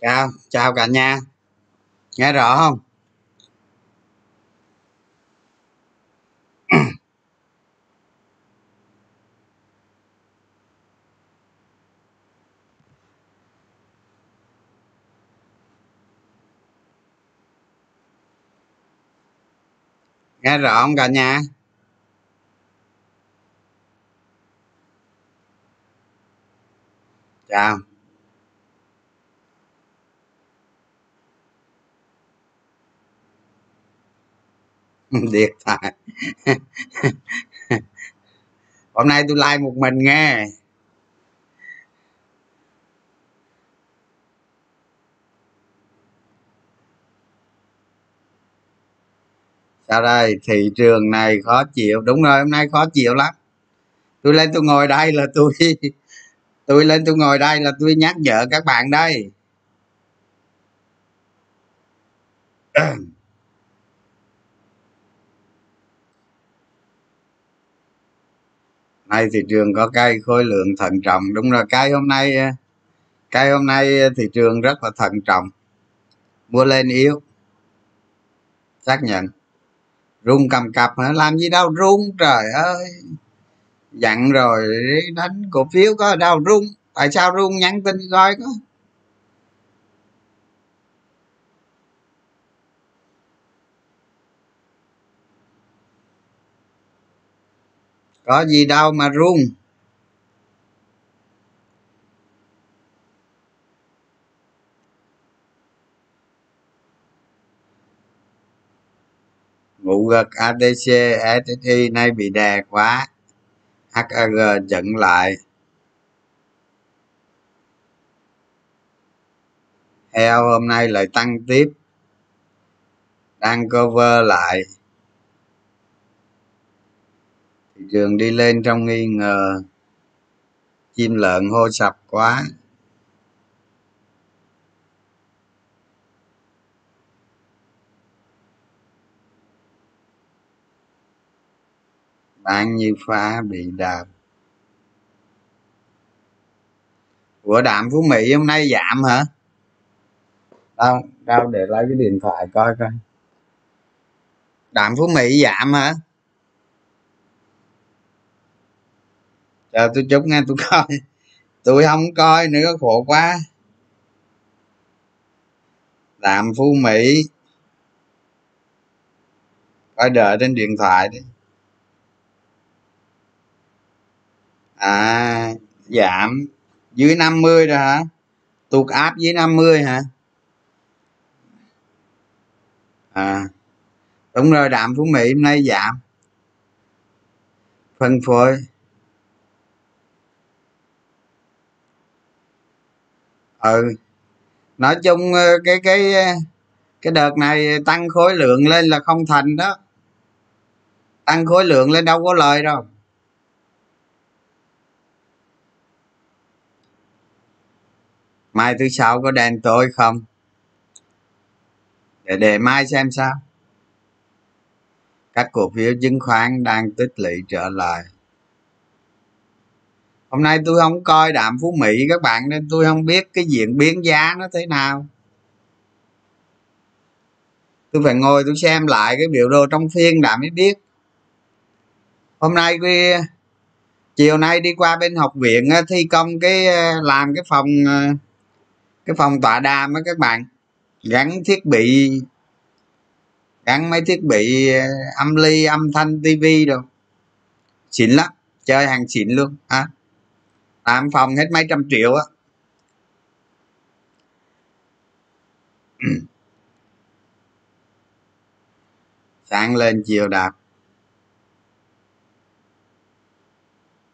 chào chào cả nhà. Nghe rõ không? Nghe rõ không cả nhà? Chào. Điện thoại. Hôm nay tôi like một mình nghe. Ra đây thị trường này khó chịu. Đúng rồi, hôm nay khó chịu lắm. Tôi lên tôi ngồi đây là tôi tôi lên tôi ngồi đây là tôi nhắc nhở các bạn đây. Nay thị trường có cây khối lượng thận trọng. Đúng rồi cây hôm nay cây hôm nay thị trường rất là thận trọng. Mua lên yếu. Xác nhận rung cầm cập hả? Làm gì đâu rung? Trời ơi! Dặn rồi đánh cổ phiếu có đâu rung? Tại sao rung? Nhắn tin coi có. Có gì đâu mà rung. Ngụ gật adc ssi nay bị đè quá. Hag chặn lại. Heo hôm nay lại tăng tiếp. Đang cover lại. Thị trường đi lên trong nghi ngờ. Chim lợn hô sập quá. Bán như phá bị đạp. Của đạm phú mỹ hôm nay giảm hả? Đâu đâu, để lấy cái điện thoại coi coi. Đạm phú mỹ giảm hả? Chờ tôi chút nghe tôi coi. Tôi không coi nữa, khổ quá. Đạm phú mỹ. Coi đợi trên điện thoại đi. À giảm dưới 50 rồi hả? Tụt áp dưới 50 hả? À đúng rồi, đạm phú mỹ hôm nay giảm. Phân phối. Ừ nói chung ờ, cái cái ờ, cái đợt này tăng khối lượng lên là không thành đó. Tăng khối lượng lên đâu có lời đâu. Mai thứ sáu có đen tối không? Để để mai xem sao. Các cổ phiếu chứng khoán đang tích lũy trở lại. Hôm nay tôi không coi đạm phú mỹ các bạn nên tôi không biết cái diễn biến giá nó thế nào. Tôi phải ngồi tôi xem lại cái biểu đồ trong phiên đã mới biết. Hôm nay đi chiều nay đi qua bên học viện ờ, thi công cái ờ, làm cái phòng ờ, cái phòng tọa đàm á các bạn gắn thiết bị, gắn mấy thiết bị ờ, âm ly, âm thanh tivi đâu xịn lắm, chơi hàng xịn luôn à làm phòng hết mấy trăm triệu á. Sáng lên chiều đạp.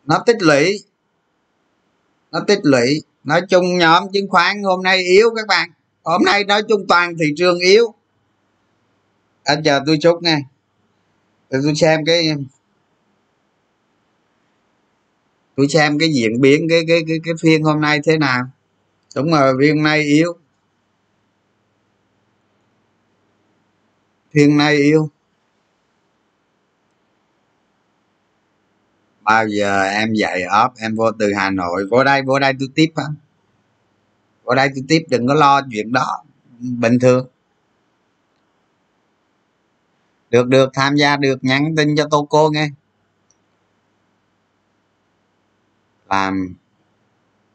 Nó tích lũy, nó tích lũy nói chung nhóm chứng khoán hôm nay yếu các bạn. Hôm nay nói chung toàn thị trường yếu. Anh chờ tôi chút nghe để tôi xem cái tôi xem cái diễn biến, cái cái cái cái phiên hôm nay thế nào. Đúng rồi, phiên nay yếu. Phiên nay yếu. Bao giờ em dạy ốp em vô từ hà nội vô đây vô đây tôi tiếp á vô đây tôi tiếp đừng có lo chuyện đó. Bình thường. Được được tham gia được nhắn tin cho tô cô nghe. Làm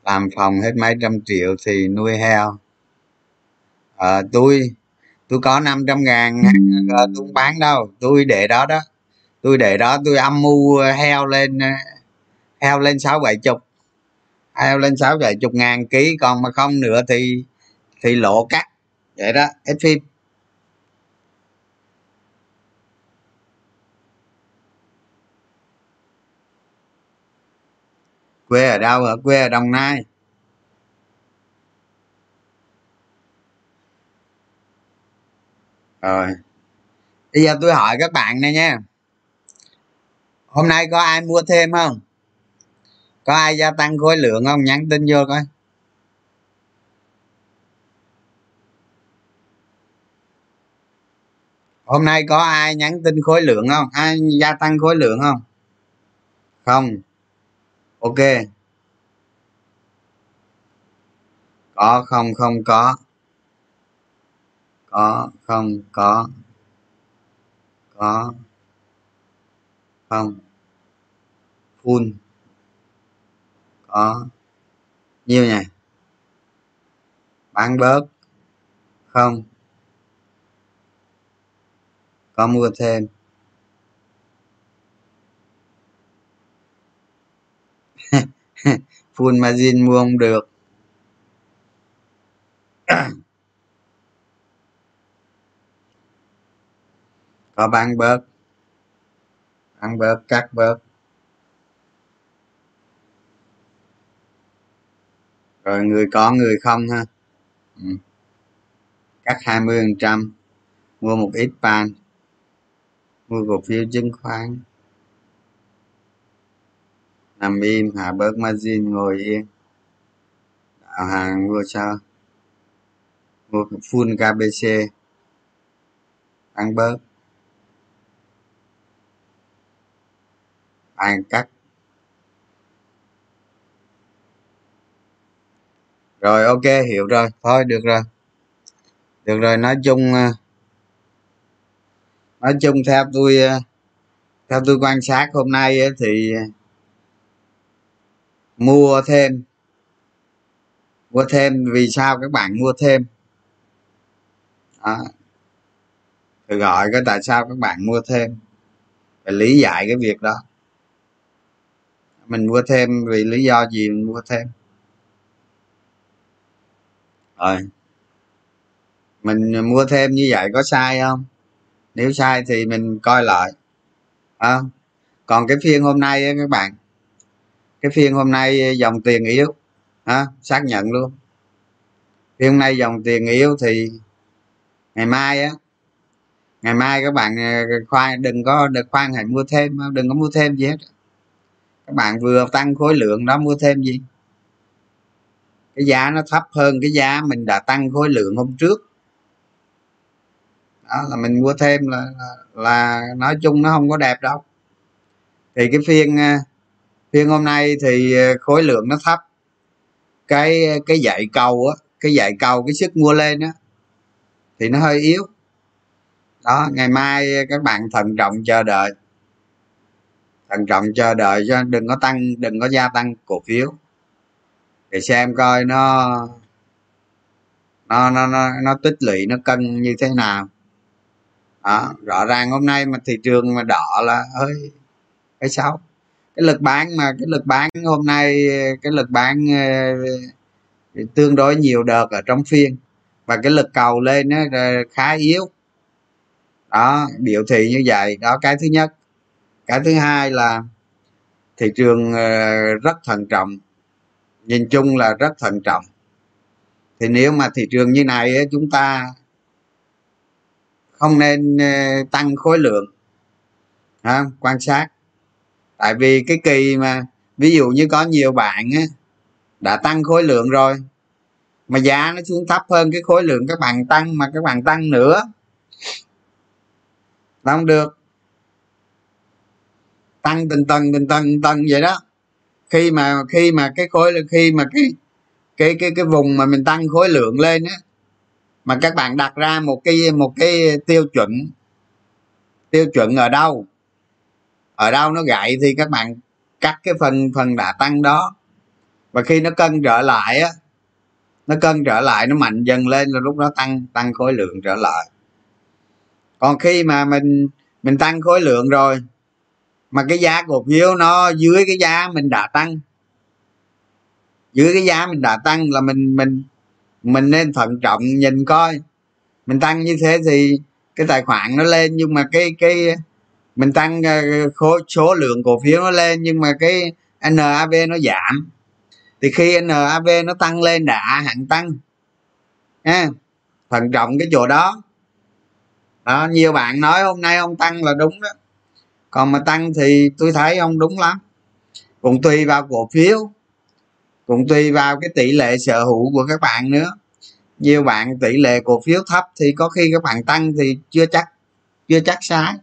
làm phòng hết mấy trăm triệu thì nuôi heo. À, tôi tôi có 500 ngàn tôi không bán đâu tôi để đó đó tôi để đó, tôi âm mưu ờ, heo lên ờ, heo lên sáu bảy chục. Heo lên sáu bảy chục ngàn ký, còn mà không nữa thì thì lộ cắt. Vậy đó, hết phim. Quê ở đâu ở quê ở đồng nai. Rồi. Bây giờ tôi hỏi các bạn này nha hôm nay có ai mua thêm không? Có ai gia tăng khối lượng không? Nhắn tin vô coi. Hôm nay có ai nhắn tin khối lượng không? Ai gia tăng khối lượng không? Không. Ok. Có không? Không có. Có không? Có. Có không? Full. Có. Nhiêu nhỉ? Bán bớt. Không. Có mua thêm. Full margin mua không được. Có bán bớt ăn bớt cắt bớt rồi người có, người không ha? Ừ. cắt 20 phần trăm, mua một ít pan. Mua cổ phiếu chứng khoán. Nằm im, hạ bớt margin, ngồi yên. Đạo hàng mua sao mua full kbc ăn bớt ăn cắt rồi, ok, hiểu rồi. Thôi, được rồi. Được rồi, nói chung ờ, nói chung theo tôi ờ, theo tôi quan sát hôm nay thì ờ, mua thêm. Mua thêm, vì sao các bạn mua thêm? Đó. tôi gọi cái tại sao các bạn mua thêm. Phải lý giải cái việc đó mình mua thêm vì lý do gì mình mua thêm? Rồi. Mình mua thêm như vậy có sai không? Nếu sai thì mình coi lại. À, còn cái phiên hôm nay ấy, các bạn cái phiên hôm nay dòng tiền yếu à, xác nhận luôn. Phiên hôm nay dòng tiền yếu thì ngày mai á ngày mai các bạn à, khoan đừng có được khoan hãy mua thêm đừng có mua thêm gì hết các bạn vừa tăng khối lượng đó mua thêm gì? Cái giá nó thấp hơn cái giá mình đã tăng khối lượng hôm trước. Đó là mình mua thêm là, là, nói chung nó không có đẹp đâu. Thì cái phiên à, phiên hôm nay thì à, khối lượng nó thấp. Cái à, cái dạy cầu á cái dạy cầu cái sức mua lên á thì nó hơi yếu. Đó ngày mai các bạn thận trọng chờ đợi thận trọng chờ đợi cho đừng có tăng đừng có gia tăng cổ phiếu. Để xem coi nó nó nó nó, nó tích lũy nó cân như thế nào. Đó rõ ràng hôm nay mà thị trường mà đỏ là hơi cái xấu. Cái lực bán mà cái lực bán hôm nay cái lực bán ờ, tương đối nhiều đợt ở trong phiên. Và cái lực cầu lên nó khá yếu. Đó biểu thị như vậy. Đó cái thứ nhất cái thứ hai là thị trường ờ, rất thận trọng. Nhìn chung là rất thận trọng. Thì nếu mà thị trường như này chúng ta không nên ờ, tăng khối lượng à, quan sát. Tại vì cái kỳ mà ví dụ như có nhiều bạn á, đã tăng khối lượng rồi mà giá nó xuống thấp hơn cái khối lượng các bạn tăng mà các bạn tăng nữa không được tăng từng tầng từng tầng tầng vậy đó. Khi mà khi mà cái khối, khi mà cái cái cái cái vùng mà mình tăng khối lượng lên á, mà các bạn đặt ra một cái một cái tiêu chuẩn tiêu chuẩn ở đâu ở đâu nó gãy thì các bạn cắt cái phần phần đã tăng đó. Và khi nó cân trở lại á, nó cân trở lại, nó mạnh dần lên là lúc đó tăng tăng khối lượng trở lại. Còn khi mà mình mình tăng khối lượng rồi mà cái giá cổ phiếu nó dưới cái giá mình đã tăng. Dưới cái giá mình đã tăng là mình mình mình nên thận trọng nhìn coi. Mình tăng như thế thì cái tài khoản nó lên nhưng mà cái cái mình tăng ờ, khối số lượng cổ phiếu nó lên nhưng mà cái NAV nó giảm. Thì khi NAV nó tăng lên đã hạng tăng. Ha thận trọng cái chỗ đó. Đó, nhiều bạn nói hôm nay ông tăng là đúng đó còn mà tăng thì tôi thấy ông đúng lắm. Cũng tùy vào cổ phiếu, cũng tùy vào cái tỷ lệ sở hữu của các bạn nữa. Nhiều bạn tỷ lệ cổ phiếu thấp thì có khi các bạn tăng thì chưa chắc chưa chắc sai.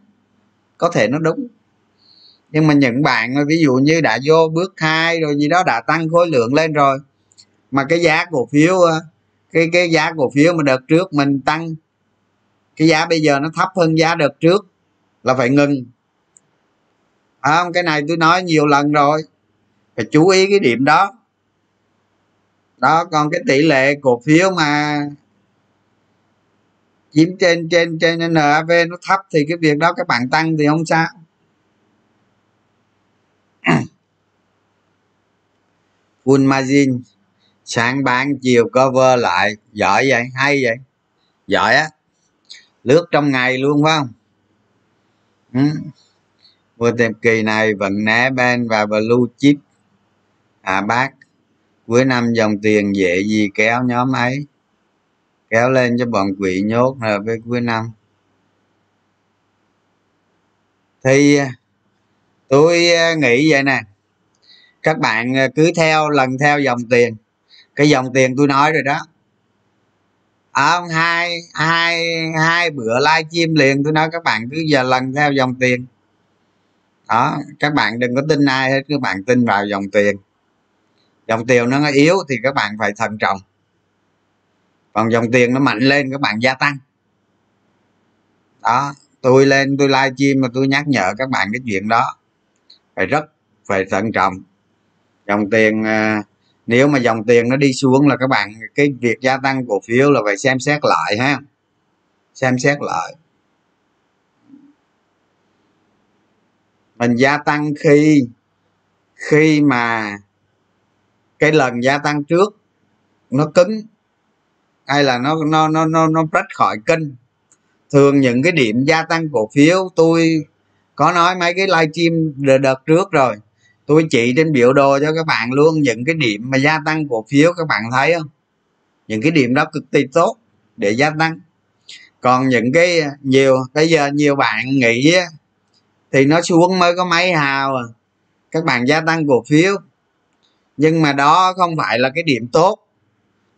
Có thể nó đúng. Nhưng mà những bạn ví dụ như đã vô bước hai rồi gì đó đã tăng khối lượng lên rồi, mà cái giá cổ phiếu ờ, cái cái giá cổ phiếu mà đợt trước mình tăng, cái giá bây giờ nó thấp hơn giá đợt trước là phải ngừng không, cái này tôi nói nhiều lần rồi. Phải chú ý cái điểm đó. Đó, còn cái tỷ lệ cổ phiếu mà chiếm trên trên trên NAV nó thấp thì cái việc đó các bạn tăng thì không sao. Full margin. Sáng bán, chiều cover lại. Giỏi vậy, hay vậy. Giỏi á. Lướt trong ngày luôn phải không? Ừ mua tem kỳ này vẫn né ben và blue chip à bác cuối năm dòng tiền dễ gì kéo nhóm ấy? Kéo lên cho bọn quỷ nhốt rồi với cuối năm. Thì tôi à, nghĩ vậy nè. Các bạn à, cứ theo lần theo dòng tiền. Cái dòng tiền tôi nói rồi đó. À, hai hai hai bữa live chim liền tôi nói các bạn cứ giờ lần theo dòng tiền đó, các bạn đừng có tin ai hết, các bạn tin vào dòng tiền. Dòng tiền nó yếu thì các bạn phải thận trọng. Còn dòng tiền nó mạnh lên, các bạn gia tăng. Đó, tôi lên, tôi live stream mà tôi nhắc nhở các bạn cái chuyện đó. Phải rất, phải thận trọng. Dòng tiền à, nếu mà dòng tiền nó đi xuống là các bạn, cái việc gia tăng cổ phiếu là phải xem xét lại ha. Xem xét lại. Mình gia tăng khi khi mà cái lần gia tăng trước nó cứng, hay là nó nó nó nó nó rách khỏi kênh. Thường những cái điểm gia tăng cổ phiếu, tôi có nói mấy cái livestream đợt trước rồi, tôi chỉ trên biểu đồ cho các bạn luôn những cái điểm mà gia tăng cổ phiếu, các bạn thấy không? Những cái điểm đó cực kỳ tốt để gia tăng. Còn những cái nhiều, bây giờ nhiều bạn nghĩ thì nó xuống mới có mấy hào à. các bạn gia tăng cổ phiếu. Nhưng mà đó không phải là cái điểm tốt.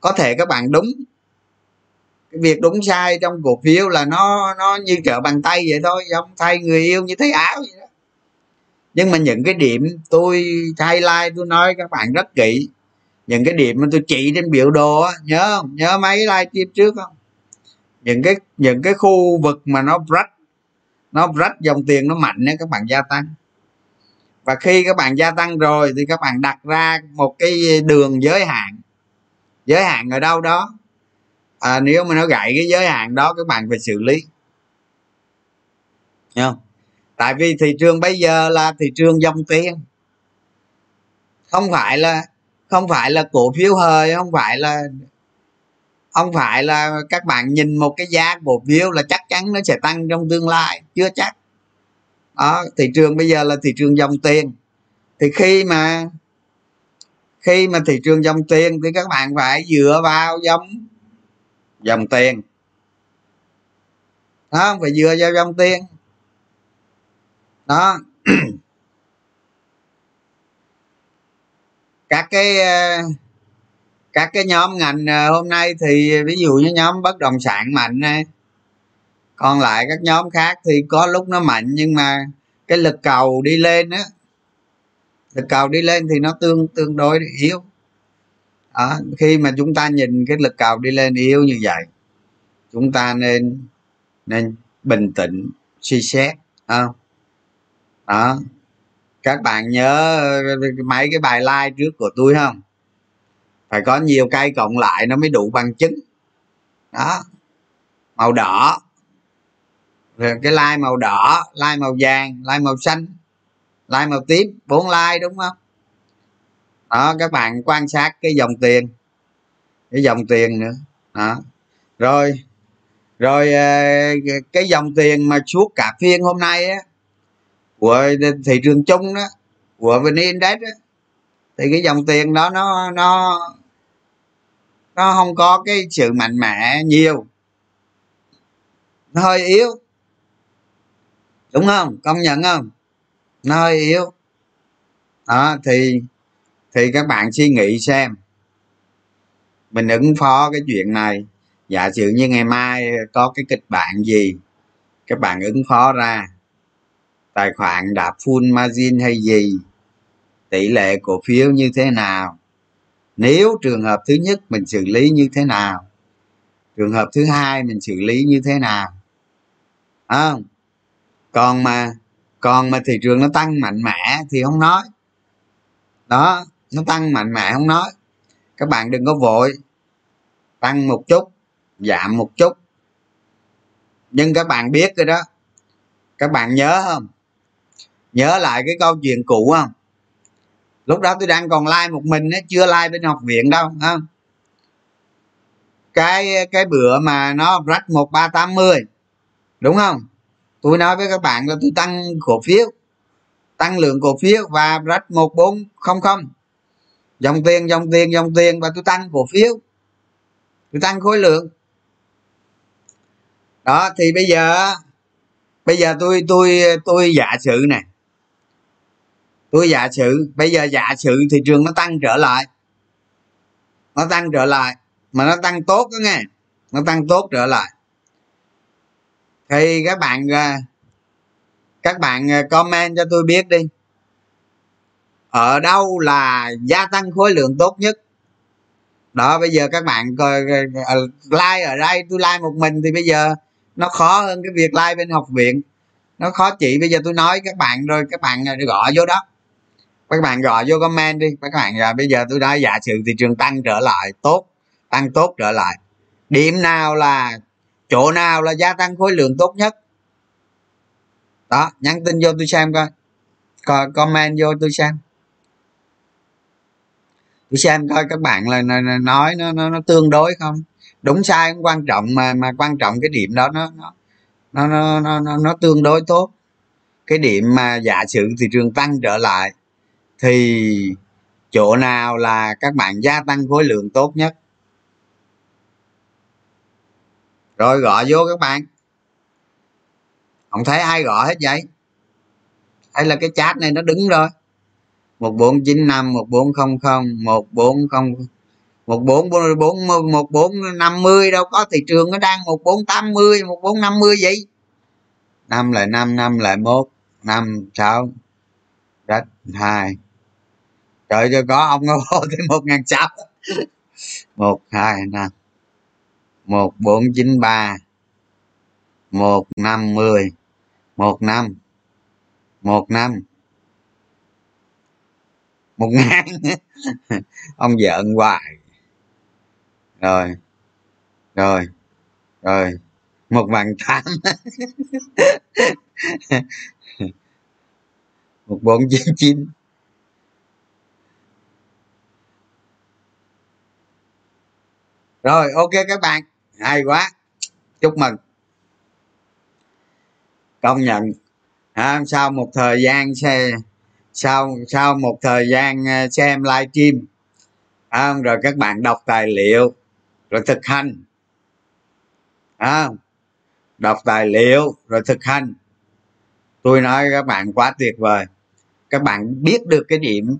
Có thể các bạn đúng. Cái việc đúng sai trong cổ phiếu là nó nó như trở bàn tay vậy thôi giống thay người yêu như thấy áo vậy đó. Nhưng mà những cái điểm tôi highlight tôi nói các bạn rất kỹ. Những cái điểm mà tôi chỉ trên biểu đồ á, nhớ không? Nhớ mấy live stream trước không? Những cái những cái khu vực mà nó break nó rách dòng tiền nó mạnh á các bạn gia tăng. Và khi các bạn gia tăng rồi thì các bạn đặt ra một cái đường giới hạn. Giới hạn ở đâu đó? À, nếu mà nó gãy cái giới hạn đó các bạn phải xử lý. Hiểu không? Tại vì thị trường bây giờ là thị trường dòng tiền. Không phải là không phải là cổ phiếu hơi không phải là không phải là các bạn nhìn một cái giá cổ phiếu là chắc chắn nó sẽ tăng trong tương lai, chưa chắc. Đó, thị trường bây giờ là thị trường dòng tiền. Thì khi mà khi mà thị trường dòng tiền thì các bạn phải dựa vào dòng dòng tiền. Đó, phải dựa vào dòng tiền. Đó. Các cái à, các cái nhóm ngành ờ, hôm nay thì ví dụ như nhóm bất động sản mạnh này còn lại các nhóm khác thì có lúc nó mạnh nhưng mà cái lực cầu đi lên á lực cầu đi lên thì nó tương tương đối yếu. À, khi mà chúng ta nhìn cái lực cầu đi lên yếu như vậy chúng ta nên nên bình tĩnh suy xét không? Đó. Các bạn nhớ ờ, mấy cái bài like trước của tôi không? Phải có nhiều cây cộng lại nó mới đủ bằng chứng. Đó. Màu đỏ. Rồi cái lai màu đỏ, lai màu vàng, lai màu xanh, lai màu tím, bốn lai đúng không? Đó, các bạn quan sát cái dòng tiền, cái dòng tiền nữa. Đó. Rồi rồi ờ, cái dòng tiền mà suốt cả phiên hôm nay á, của thị trường chung đó, của vn index á, thì cái dòng tiền đó nó nó nó không có cái sự mạnh mẽ nhiều. Nó hơi yếu. Đúng không? Công nhận không? Nó hơi yếu. Đó, thì thì các bạn suy nghĩ xem. Mình ứng phó cái chuyện này. Giả sử như ngày mai có cái kịch bản gì, các bạn ứng phó ra. Tài khoản đã full margin hay gì? Tỷ lệ cổ phiếu như thế nào? Nếu trường hợp thứ nhất mình xử lý như thế nào? Trường hợp thứ hai mình xử lý như thế nào? À, còn mà còn mà thị trường nó tăng mạnh mẽ thì không nói. Đó nó tăng mạnh mẽ không nói. Các bạn đừng có vội. Tăng một chút giảm một chút. Nhưng các bạn biết rồi đó. Các bạn nhớ không? Nhớ lại cái câu chuyện cũ không? Lúc đó tôi đang còn like một mình ấy, chưa like bên học viện đâu không cái cái bữa mà nó rách một ba tám mươi đúng không? Tôi nói với các bạn là tôi tăng cổ phiếu tăng lượng cổ phiếu và rách một bốn không không. Dòng tiền dòng tiền dòng tiền và tôi tăng cổ phiếu. Tôi tăng khối lượng. Đó thì bây giờ bây giờ tôi tôi tôi giả sử này tôi giả sử, bây giờ giả sử thị trường nó tăng trở lại, nó tăng trở lại, mà nó tăng tốt đó nghe, nó tăng tốt trở lại. Thì các bạn à, các bạn à, comment cho tôi biết đi. Ở đâu là gia tăng khối lượng tốt nhất? Đó, bây giờ các bạn coi à, like ở đây, tôi like một mình thì bây giờ nó khó hơn cái việc like bên học viện. Nó khó chị bây giờ tôi nói các bạn rồi, các bạn gọi vô đó các bạn gọi vô comment đi. Các bạn rồi bây giờ tôi nói giả sử thị trường tăng trở lại tốt tăng tốt trở lại. Điểm nào là chỗ nào là gia tăng khối lượng tốt nhất? Đó nhắn tin vô tôi xem coi. Coi comment vô tôi xem. Tôi xem coi các bạn là nói nó nó, nó tương đối không? Đúng sai cũng quan trọng mà mà quan trọng cái điểm đó nó nó nó nó, nó, nó tương đối tốt. Cái điểm mà giả sử thị trường tăng trở lại thì chỗ nào là các bạn gia tăng khối lượng tốt nhất? Rồi gọi vô các bạn. Không thấy ai gọi hết vậy? Hay là cái chat này nó đứng rồi. một bốn chín năm, một bốn không không, một bốn không một bốn bốn một bốn năm mươi đâu có. Thị trường nó đang một bốn tám mươi, một bốn năm mươi vậy. năm lại năm năm lại một, năm sáu rách hai trời cho có ông nó vô thêm một ngàn sáu. Một, hai, năm. Một, bốn, chín, ba. Một, năm, mười. Một, năm. Một năm. Một ngàn. Ông giận hoài. Rồi. Rồi. Rồi. Một vạn tám. Một, bốn, chín chín. Rồi ok các bạn. Hay quá. Chúc mừng. Công nhận. À, sau một thời gian xe sau sau một thời gian ờ, xem livestream à, rồi các bạn đọc tài liệu rồi thực hành à, đọc tài liệu rồi thực hành. Tôi nói các bạn quá tuyệt vời. Các bạn biết được cái điểm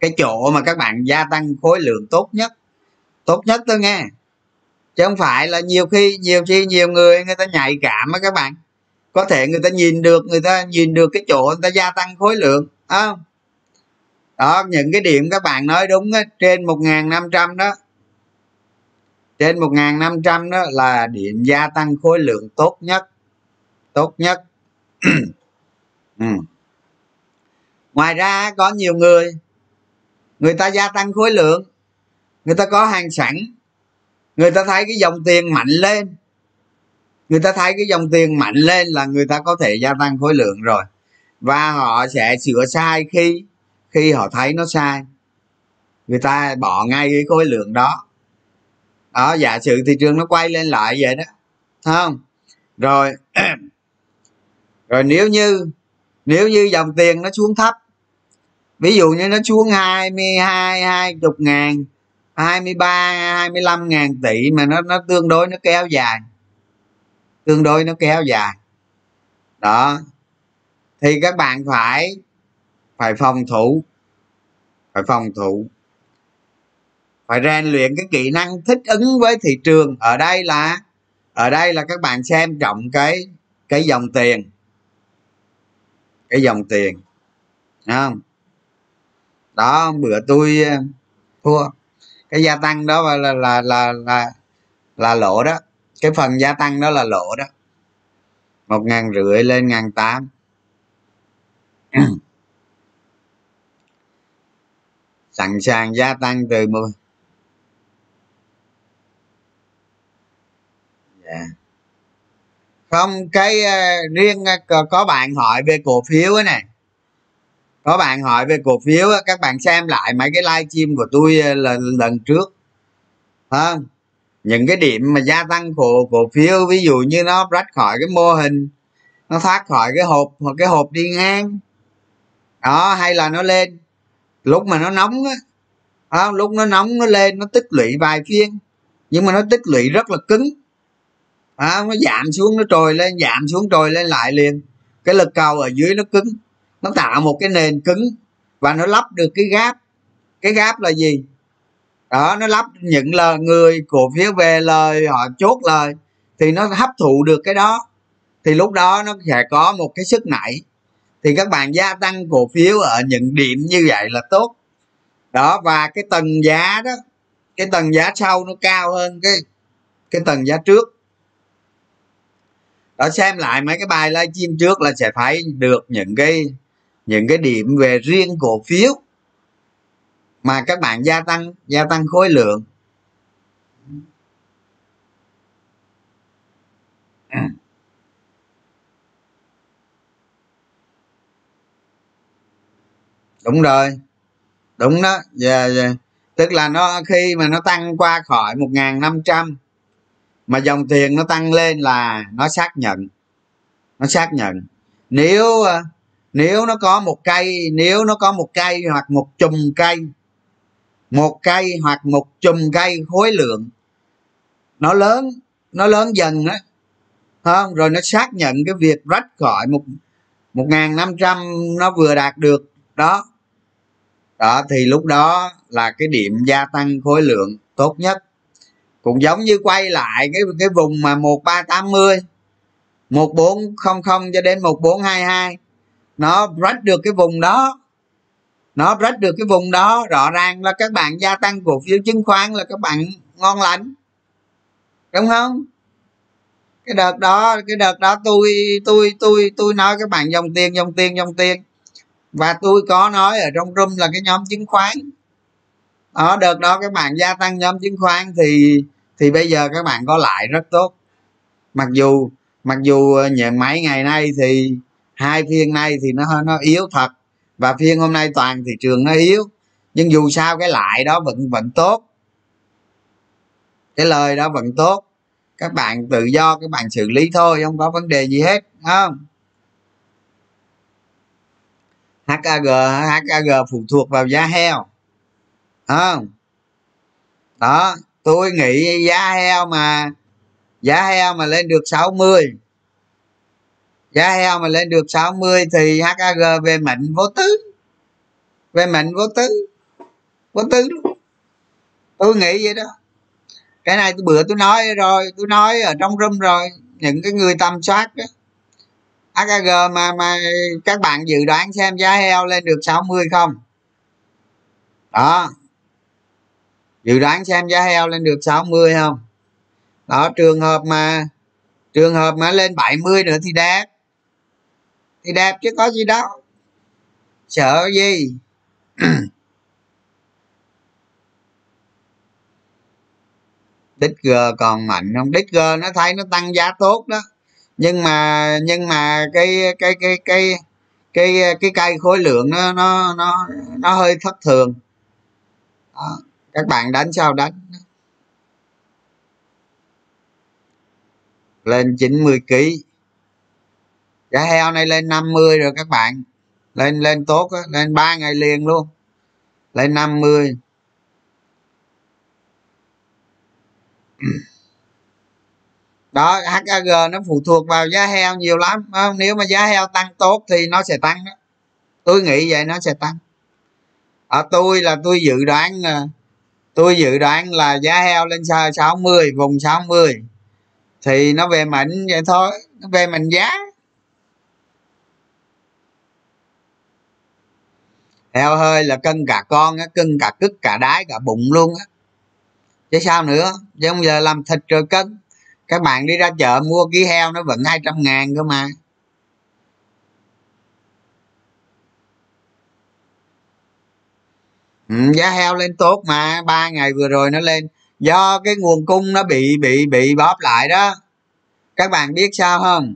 cái chỗ mà các bạn gia tăng khối lượng tốt nhất tốt nhất tôi nghe. Chứ không phải là nhiều khi nhiều khi nhiều người người ta nhạy cảm á các bạn. Có thể người ta nhìn được người ta nhìn được cái chỗ người ta gia tăng khối lượng không? Đó những cái điểm các bạn nói đúng á, trên một nghìn năm trăm đó. Trên một nghìn năm trăm đó là điểm gia tăng khối lượng tốt nhất. Tốt nhất. Ừ. ngoài ra có nhiều người người ta gia tăng khối lượng người ta có hàng sẵn. Người ta thấy cái dòng tiền mạnh lên. Người ta thấy cái dòng tiền mạnh lên là người ta có thể gia tăng khối lượng rồi. Và họ sẽ sửa sai khi khi họ thấy nó sai. Người ta bỏ ngay cái khối lượng đó. Đó, giả sử thị trường nó quay lên lại vậy đó. Không? Rồi rồi nếu như nếu như dòng tiền nó xuống thấp, ví dụ như nó xuống 22 20 ngàn 23 25 ngàn tỷ mà nó nó tương đối nó kéo dài. Tương đối nó kéo dài. Đó. Thì các bạn phải phải phòng thủ. Phải phòng thủ. Phải rèn luyện cái kỹ năng thích ứng với thị trường. Ở đây là, ở đây là các bạn xem trọng cái cái dòng tiền. Cái dòng tiền. Không? Đó, bữa tôi ờ, thua cái gia tăng đó là là là là là lỗ đó. Cái phần gia tăng đó là lỗ đó. Một ngàn rưỡi lên ngàn tám. Sẵn sàng gia tăng từ một yeah. Dạ. Không cái uh, riêng uh, có bạn hỏi về cổ phiếu ấy này có bạn hỏi về cổ phiếu các bạn xem lại mấy cái livestream của tôi ờ, lần lần trước. Không những cái điểm mà gia tăng cổ cổ phiếu ví dụ như nó rách khỏi cái mô hình nó thoát khỏi cái hộp hoặc cái hộp đi ngang. Đó hay là nó lên. Lúc mà nó nóng á à, lúc nó nóng nó lên nó tích lũy vài phiên. Nhưng mà nó tích lũy rất là cứng. À, nó giảm xuống nó trồi lên giảm xuống trồi lên lại liền. Cái lực cầu ở dưới nó cứng nó tạo một cái nền cứng và nó lắp được cái gáp. Cái gáp là gì? Đó, nó lắp những lời người cổ phiếu về lời, họ chốt lời, thì nó hấp thụ được cái đó. Thì lúc đó nó sẽ có một cái sức nảy. Thì các bạn gia tăng cổ phiếu ở những điểm như vậy là tốt. Đó, và cái tầng giá đó, cái tầng giá sau nó cao hơn cái cái tầng giá trước. Đó, xem lại mấy cái bài livestream trước là sẽ thấy được những cái những cái điểm về riêng cổ phiếu mà các bạn gia tăng gia tăng khối lượng. Đúng rồi. Đúng đó. Yeah, yeah. tức là nó khi mà nó tăng qua khỏi một ngàn năm trăm mà dòng tiền nó tăng lên là nó xác nhận. Nó xác nhận. Nếu à, nếu nó có một cây, nếu nó có một cây hoặc một chùm cây, một cây hoặc một chùm cây khối lượng, nó lớn nó lớn dần á không? Rồi nó xác nhận cái việc rách khỏi một một ngàn năm trăm nó vừa đạt được, đó. Đó, thì lúc đó là cái điểm gia tăng khối lượng tốt nhất. Cũng giống như quay lại cái cái vùng mà một ba tám mươi, một bốn không không cho đến một bốn hai hai nó break được cái vùng đó. Nó break được cái vùng đó. Rõ ràng là các bạn gia tăng cổ phiếu chứng khoán là các bạn ngon lành. Đúng không? Cái đợt đó, cái đợt đó tôi tôi tôi tôi nói các bạn dòng tiền dòng tiền dòng tiền. Và tôi có nói ở trong room là cái nhóm chứng khoán. Ở đợt đó các bạn gia tăng nhóm chứng khoán thì thì bây giờ các bạn có lại rất tốt. Mặc dù mặc dù ờ, nhận mấy ngày nay thì hai phiên nay thì nó nó yếu thật. Và phiên hôm nay toàn thị trường nó yếu. Nhưng dù sao cái lại đó vẫn vẫn tốt. Cái lời đó vẫn tốt. Các bạn tự do, các bạn xử lý thôi, không có vấn đề gì hết không? HKG HKG phụ thuộc vào giá heo không? Đó, tôi nghĩ giá heo mà, giá heo mà lên được 60 giá heo mà lên được 60 thì hag về mệnh vô tứ. Về mệnh vô tứ. Vô tư luôn tôi nghĩ vậy đó. Cái này bữa tôi nói rồi, tôi nói ở trong room rồi, những cái người tầm soát đó. HAG mà mà các bạn dự đoán xem giá heo lên được 60 không? Đó. Dự đoán xem giá heo lên được 60 không? Đó, trường hợp mà, trường hợp mà lên 70 nữa thì đẹp thì đẹp chứ có gì đâu. Sợ gì? Đích g còn mạnh không? Đích g nó thấy nó tăng giá tốt đó. Nhưng mà nhưng mà cái cái cái cái cái cái cây khối lượng nó nó nó nó hơi thất thường. Đó. các bạn đánh sao đánh? Lên 90 kg giá heo này lên 50 rồi các bạn. Lên lên tốt á, lên ba ngày liền luôn. Lên 50 đó HAG nó phụ thuộc vào giá heo nhiều lắm không? nếu mà giá heo tăng tốt thì nó sẽ tăng đó. Tôi nghĩ vậy nó sẽ tăng. Ở tôi là tôi dự đoán à, tôi dự đoán là giá heo lên 60 vùng 60 thì nó về mạnh vậy thôi, nó về mạnh giá. Heo hơi là cân cả con á cân cả cứt cả đái cả bụng luôn á. Chứ sao nữa? Chứ không giờ làm thịt rồi cân. Các bạn đi ra chợ mua ký heo nó vẫn hai trăm ngàn cơ mà. Ừ, giá heo lên tốt mà. Ba ngày vừa rồi nó lên. Do cái nguồn cung nó bị bị bị bóp lại đó. Các bạn biết sao không?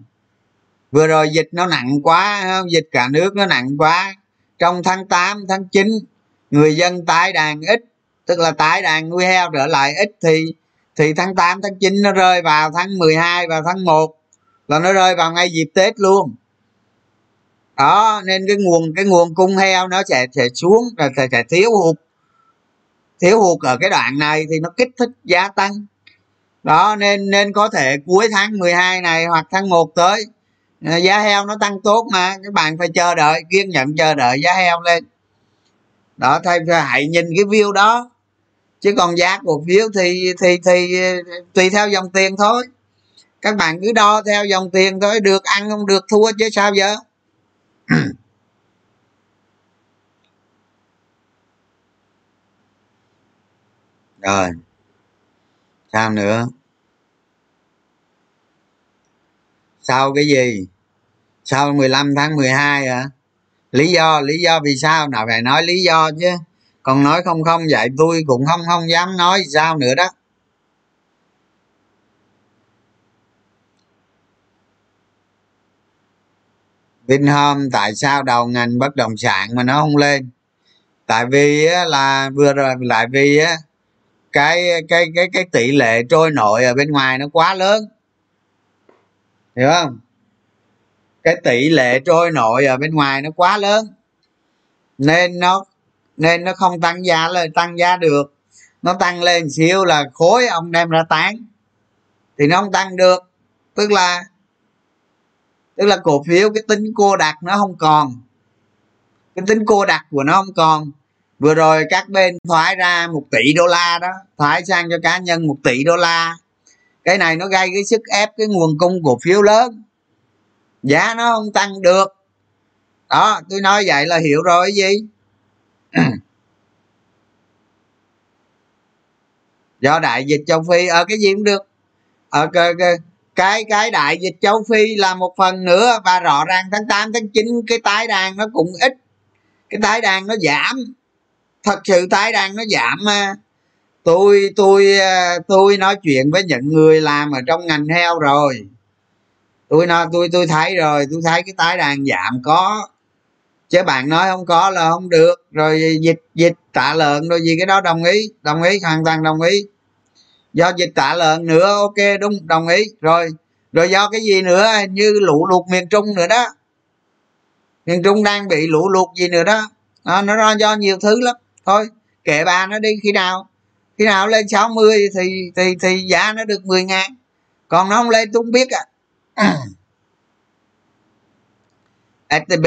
Vừa rồi dịch nó nặng quá không? dịch cả nước nó nặng quá trong tháng 8, tháng 9 người dân tái đàn ít tức là tái đàn nuôi heo trở lại ít thì thì tháng 8, tháng 9 nó rơi vào tháng 12 và tháng 1 là nó rơi vào ngay dịp Tết luôn. Đó nên cái nguồn cái nguồn cung heo nó sẽ sẽ xuống là sẽ, sẽ thiếu hụt. Thiếu hụt ở cái đoạn này thì nó kích thích giá tăng. Đó nên nên có thể cuối tháng 12 này hoặc tháng 1 tới Ờ, giá heo nó tăng tốt mà các bạn phải chờ đợi, kiên nhẫn chờ đợi giá heo lên. Đó, thay hãy nhìn cái view đó, chứ còn giá cổ phiếu thì thì thì, tùy theo dòng tiền thôi. Các bạn cứ đo theo dòng tiền thôi, được ăn không được thua chứ sao giờ? Rồi, sao nữa? Sau cái gì? Sau 15 tháng 12 à lý do lý do vì sao? Nào phải nói lý do chứ. Còn nói không không vậy tôi cũng không không dám nói sao nữa đó. Vinhome tại sao đầu ngành bất động sản mà nó không lên? Tại vì là vừa rồi, lại vì cái cái cái cái tỷ lệ trôi nổi ở bên ngoài nó quá lớn hiểu không? Cái tỷ lệ trôi nổi ở bên ngoài nó quá lớn. Nên nó nên nó không tăng giá lên tăng giá được. Nó tăng lên xíu là khối ông đem ra tán. Thì nó không tăng được. Tức là tức là cổ phiếu cái tính cô đặc nó không còn. Cái tính cô đặc của nó không còn. Vừa rồi các bên thoái ra một tỷ đô la đó, thoái sang cho cá nhân một tỷ đô la cái này nó gây cái sức ép cái nguồn cung cổ phiếu lớn. Giá nó không tăng được. Đó tôi nói vậy là hiểu rồi cái gì? Do đại dịch châu phi ở cái gì cũng được. Ở cái, cái cái cái đại dịch châu phi là một phần nữa và rõ ràng tháng 8 tháng 9 cái tái đàn nó cũng ít. Cái tái đàn nó giảm. Thật sự tái đàn nó giảm mà tôi tôi à, tôi nói chuyện với những người làm ở trong ngành heo rồi. Tôi nói tôi tôi thấy rồi tôi thấy cái tái đàn giảm có. Chứ bạn nói không có là không được. Rồi dịch dịch tạ lợn rồi gì cái đó đồng ý đồng ý hoàn toàn đồng ý. Do dịch tạ lợn nữa ok đúng đồng ý. Rồi rồi do cái gì nữa? Như lũ lụt miền trung nữa đó. Miền trung đang bị lũ lụt gì nữa đó. À, nó do nhiều thứ lắm. Thôi kệ bà nó đi khi nào khi nào lên 60 thì thì thì giá nó được 10 ngàn. Còn nó không lên tôi không biết à STB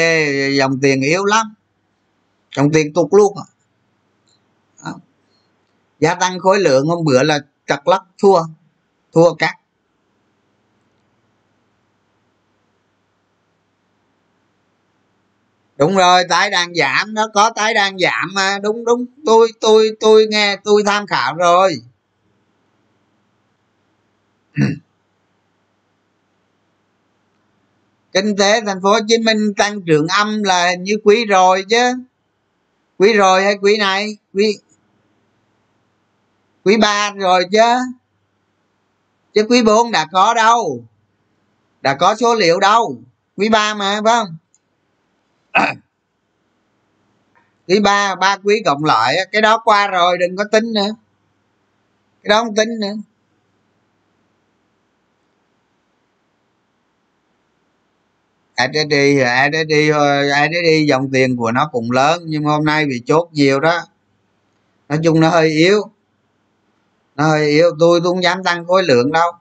dòng tiền yếu lắm. Dòng tiền tụt luôn à. gia tăng khối lượng hôm bữa là trật lắc, thua. Thua các đúng rồi, tái đang giảm, nó có tái đang giảm mà. Đúng đúng. Tôi tôi tôi nghe, tôi tham khảo rồi. Kinh tế thành phố hồ chí minh tăng trưởng âm là như quý rồi chứ. Quý rồi hay quý này? Quý quý ba rồi chứ. Chứ quý bốn đã có đâu. Đã có số liệu đâu. Quý ba mà, phải không? quý ba ba quý cộng lại cái đó qua rồi đừng có tính nữa. Cái đó không tính nữa. ADD ADD ADD dòng tiền của nó cũng lớn, nhưng hôm nay bị chốt nhiều đó. Nói chung nó hơi yếu. Nó hơi yếu. Tôi tôi không dám tăng khối lượng đâu.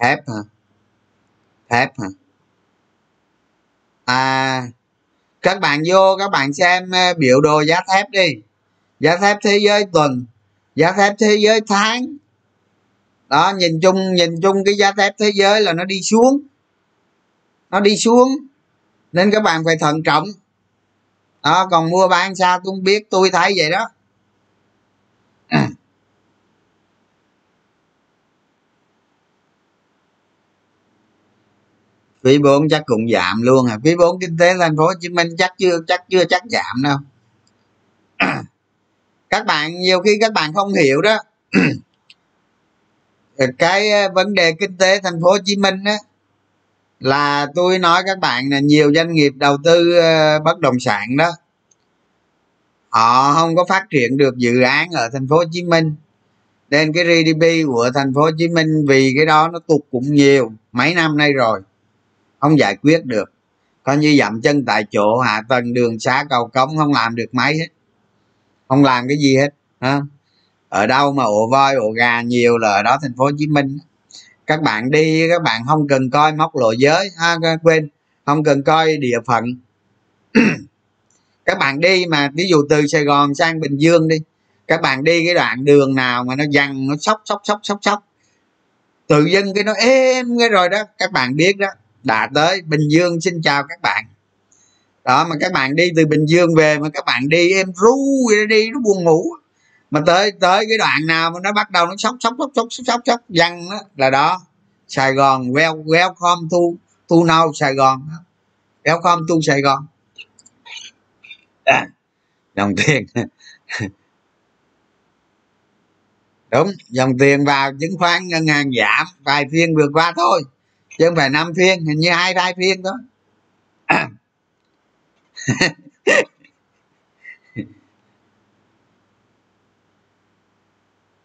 Thép hả? Thép hả? À các bạn vô, các bạn xem ờ, biểu đồ giá thép đi. Giá thép thế giới tuần, giá thép thế giới tháng. Đó, nhìn chung nhìn chung cái giá thép thế giới là nó đi xuống. Nó đi xuống, nên các bạn phải thận trọng. Đó, còn mua bán sao tôi không biết, tôi thấy vậy đó. quý 4 chắc cũng giảm luôn à. Quý 4 kinh tế thành phố hồ chí minh chắc chưa chắc chưa chắc giảm đâu. Các bạn, nhiều khi các bạn không hiểu đó. Cái ờ, vấn đề kinh tế thành phố hồ chí minh á, là tôi nói các bạn là nhiều doanh nghiệp đầu tư ờ, bất động sản đó, họ không có phát triển được dự án ở thành phố hồ chí minh. Nên cái gdp của thành phố hồ chí minh vì cái đó nó tụt cũng nhiều, mấy năm nay rồi không giải quyết được. Coi như dậm chân tại chỗ hạ tầng đường xá cầu cống, không làm được mấy hết. Không làm cái gì hết ha ở đâu mà ổ voi, ổ gà nhiều là ở đó, thành phố hồ chí minh. Các bạn đi, các bạn không cần coi móc lộ giới, ha quên. Không cần coi địa phận. Các bạn đi mà, ví dụ từ sài gòn sang bình dương đi, các bạn đi cái đoạn đường nào mà nó dằn nó sóc sóc sóc sóc sóc. Tự dưng cái nó êm cái rồi đó, các bạn biết đó đã tới bình dương xin chào các bạn. Đó mà các bạn đi từ bình dương về mà các bạn đi em ru đi nó buồn ngủ. Mà tới tới cái đoạn nào mà nó bắt đầu nó sốc sốc sốc sốc sốc sốc sốc văng đó là đó. Sài gòn well welcome to to now sài gòn welcome to sài gòn. À, dòng tiền. Đúng dòng tiền vào chứng khoán ngân hàng giảm vài phiên vừa qua thôi chứ không phải năm phiên, hình như hai hai phiên đó. À.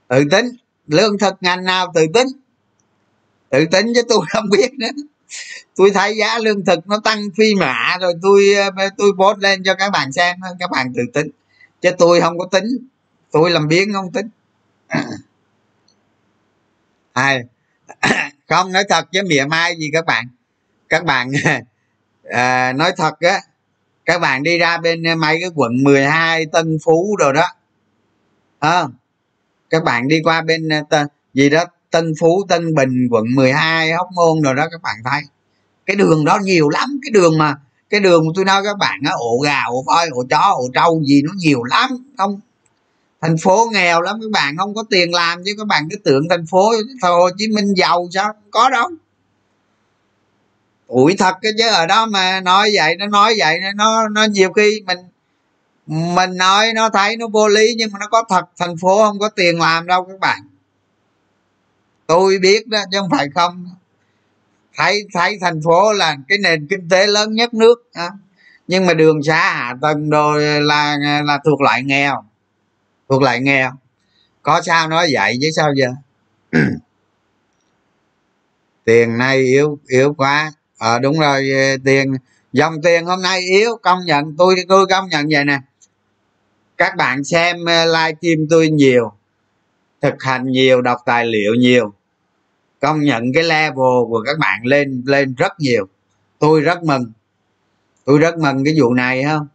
tự tính, lương thực ngành nào tự tính? Tự tính chứ tôi không biết nữa. Tôi thấy giá lương thực nó tăng phi mã rồi tôi ờ, tôi post lên cho các bạn xem, các bạn tự tính. Chứ tôi không có tính. Tôi làm biến không tính. Hay không nói thật chứ mỉa mai gì các bạn. Các bạn à, nói thật á các bạn đi ra bên à, mấy cái quận 12 Tân Phú rồi đó à, các bạn đi qua bên à, t- gì đó Tân Phú Tân Bình quận 12 Hóc Môn rồi đó các bạn thấy. Cái đường đó nhiều lắm cái đường mà cái đường tôi nói các bạn á ổ gà ổ voi ổ chó ổ trâu gì nó nhiều lắm không? Thành phố nghèo lắm, các bạn không có tiền làm chứ, các bạn cứ tưởng thành phố hồ chí minh giàu sao? Không có đâu. Ủi thật cái chứ, ở đó mà nói vậy, nó nói vậy, nó nó nhiều khi mình mình nói nó thấy nó vô lý nhưng mà nó có thật, thành phố không có tiền làm đâu các bạn. Tôi biết đó, chứ không phải không. Thấy thấy thành phố là cái nền kinh tế lớn nhất nước đó. nhưng mà đường xá hạ tầng rồi là là thuộc loại nghèo thuộc nghe không? có sao nói vậy chứ sao giờ? Tiền nay yếu yếu quá. Ờ à, đúng rồi ờ, tiền dòng tiền hôm nay yếu công nhận tôi tôi công nhận vậy nè. Các bạn xem live livestream tôi nhiều thực hành nhiều đọc tài liệu nhiều công nhận cái level của các bạn lên lên rất nhiều. Tôi rất mừng. Tôi rất mừng cái vụ này không?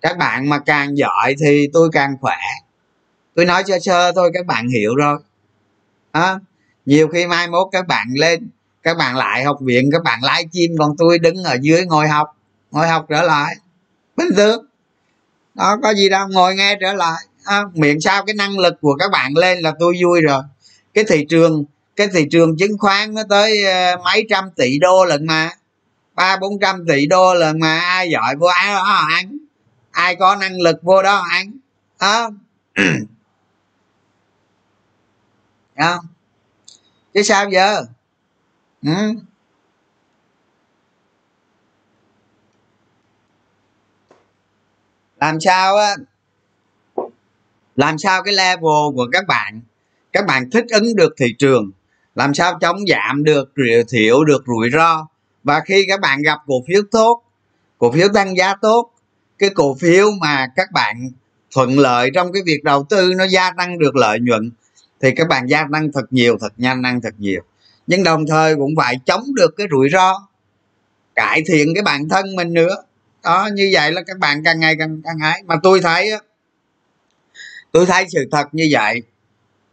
Các bạn mà càng giỏi thì tôi càng khỏe tôi nói sơ sơ thôi các bạn hiểu rồi. À, nhiều khi mai mốt các bạn lên các bạn lại học viện các bạn lái chim còn tôi đứng ở dưới ngồi học ngồi học trở lại. Bình thường. Đó có gì đâu ngồi nghe trở lại. À, miệng sao cái năng lực của các bạn lên là tôi vui rồi. Cái thị trường cái thị trường chứng khoán nó tới ờ, mấy trăm tỷ đô lần mà. Ba bốn trăm tỷ đô lần mà ai giỏi vô ai đó ăn? Ai có năng lực vô đó ăn? Không? Chứ sao giờ? Ừ. làm sao á? Làm sao cái level của các bạn các bạn thích ứng được thị trường? Làm sao chống giảm được thiểu được rủi ro? Và khi các bạn gặp cổ phiếu tốt, cổ phiếu tăng giá tốt, cái cổ phiếu mà các bạn thuận lợi trong cái việc đầu tư nó gia tăng được lợi nhuận thì các bạn gia tăng thật nhiều thật nhanh ăn thật nhiều. Nhưng đồng thời cũng phải chống được cái rủi ro cải thiện cái bản thân mình nữa. Đó như vậy là các bạn càng ngày càng càng hái. Mà tôi thấy tôi thấy sự thật như vậy.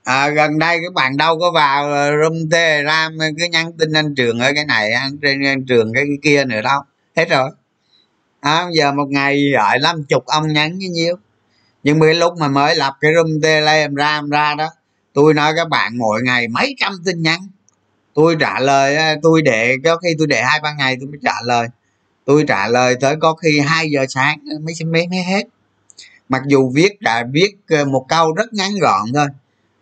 À, gần đây các bạn đâu có vào room telegram cứ nhắn tin anh trường ở cái này anh trên anh trường cái, cái kia nữa đâu. Hết rồi. À, giờ một ngày gọi năm chục ông nhắn như nhiêu. Nhưng mấy lúc mà mới lập cái room telegram ra đó tôi nói các bạn mỗi ngày mấy trăm tin nhắn. Tôi trả lời tôi để có khi tôi để hai ba ngày tôi mới trả lời. Tôi trả lời tới có khi 2 giờ sáng mới mới mới hết. Mặc dù viết đã viết ờ, một câu rất ngắn gọn thôi.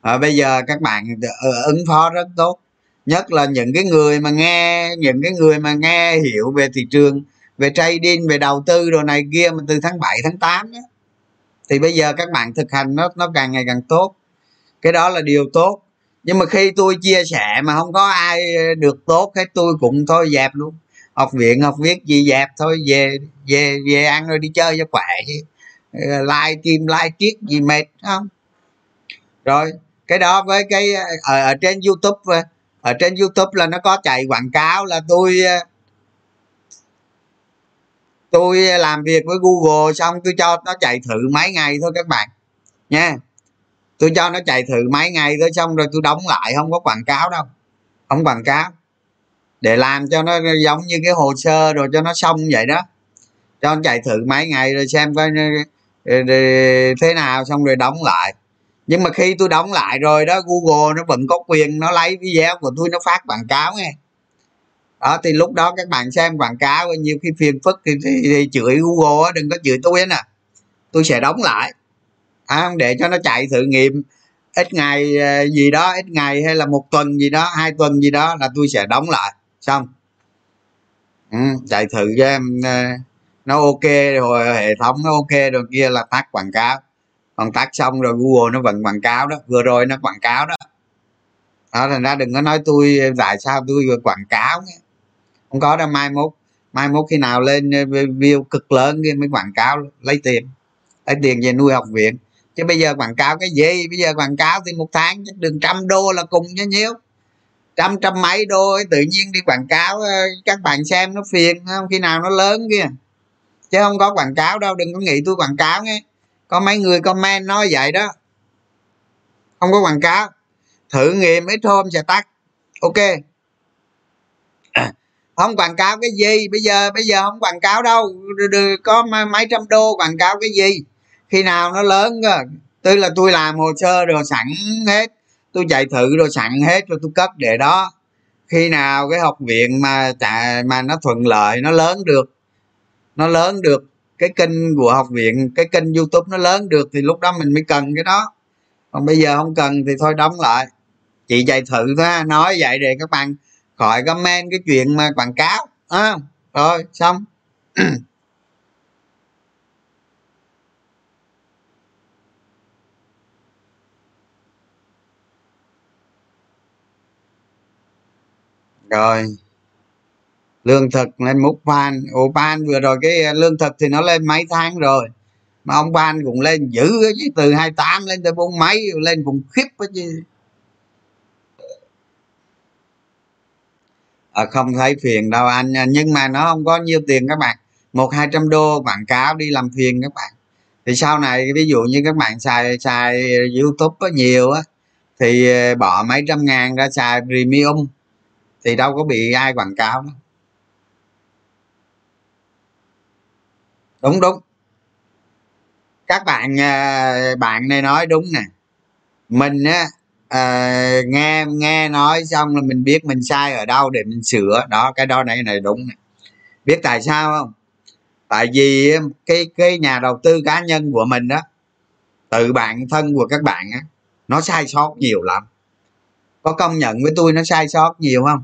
À, bây giờ các bạn ờ, ứng phó rất tốt. Nhất là những cái người mà nghe những cái người mà nghe hiểu về thị trường về trading về đầu tư đồ này kia mà từ tháng 7 tháng 8 đó, thì bây giờ các bạn thực hành nó nó càng ngày càng tốt cái đó là điều tốt. Nhưng mà khi tôi chia sẻ mà không có ai được tốt hết tôi cũng thôi dẹp luôn. Học viện học viết gì dẹp thôi về về về ăn rồi đi chơi cho khỏe chứ. Like kim like kiết gì mệt không? Rồi cái đó với cái ở, ở trên youtube ở trên youtube là nó có chạy quảng cáo là tôi ờ, tôi làm việc với google xong tôi cho nó chạy thử mấy ngày thôi các bạn. Nha tôi cho nó chạy thử mấy ngày thôi xong rồi tôi đóng lại không có quảng cáo đâu. Không quảng cáo. Để làm cho nó giống như cái hồ sơ rồi cho nó xong vậy đó. Cho nó chạy thử mấy ngày rồi xem coi ờ, ờ, ờ, thế nào xong rồi đóng lại. Nhưng mà khi tôi đóng lại rồi đó google nó vẫn có quyền nó lấy video của tôi nó phát quảng cáo nghe. Đó thì lúc đó các bạn xem quảng cáo nhiều khi phiền phức thì, thì, thì chửi google đừng có chửi tôi nè. Tôi sẽ đóng lại à, để cho nó chạy thử nghiệm. Ít ngày ờ, gì đó ít ngày hay là một tuần gì đó hai tuần gì đó là tôi sẽ đóng lại. Xong. Ừ, chạy thử cho em ờ, nó ok rồi hệ thống nó ok rồi kia là tắt quảng cáo. Còn tắt xong rồi google nó vẫn quảng cáo đó vừa rồi nó quảng cáo đó. Đó thành ra đừng có nói tôi tại sao tôi quảng cáo nhé. Không có đâu mai mốt mai mốt khi nào lên ờ, view cực lớn kia mới quảng cáo lấy tiền. Lấy tiền về nuôi học viện chứ bây giờ quảng cáo cái gì? Bây giờ quảng cáo thì một tháng chắc đường trăm đô là cùng nhá nhiêu. Trăm trăm mấy đô ấy, tự nhiên đi quảng cáo ờ, các bạn xem nó phiền không? Khi nào nó lớn kia chứ không có quảng cáo đâu đừng có nghĩ tôi quảng cáo nghe. Có mấy người comment nói vậy đó. Không có quảng cáo. Thử nghiệm ít hôm sẽ tắt ok. Không quảng cáo cái gì? Bây giờ bây giờ không quảng cáo đâu. Có mấy trăm đô quảng cáo cái gì? Khi nào nó lớn cơ tức là tôi làm hồ sơ rồi sẵn hết tôi chạy thử rồi sẵn hết rồi tôi cấp để đó. Khi nào cái học viện mà chạy mà nó thuận lợi nó lớn được nó lớn được cái kênh của học viện cái kênh youtube nó lớn được thì lúc đó mình mới cần cái đó. Còn bây giờ không cần thì thôi đóng lại. Chị chạy thử thôi nói vậy để các bạn khỏi comment cái chuyện mà quảng cáo à, rồi xong. rồi lương thực lên múc pan, ồ pan vừa rồi cái à, lương thực thì nó lên mấy tháng rồi? Mà ông ban cũng lên dữ chứ từ 28 lên tới bốn mấy lên cũng khiếp á chứ. À, không thấy phiền đâu anh à, nhưng mà nó không có nhiêu tiền các bạn. Một hai trăm đô quảng cáo đi làm phiền các bạn. Thì sau này ví dụ như các bạn xài xài youtube có nhiều á thì à, bỏ mấy trăm ngàn ra xài premium thì đâu có bị ai quảng cáo đâu. Đúng đúng. Các bạn à, bạn này nói đúng nè. Mình á à, nghe nghe nói xong là mình biết mình sai ở đâu để mình sửa. Đó cái đó này này đúng nè. Biết tại sao không? Tại vì cái cái nhà đầu tư cá nhân của mình đó tự bản thân của các bạn á nó sai sót nhiều lắm. Có công nhận với tôi nó sai sót nhiều không?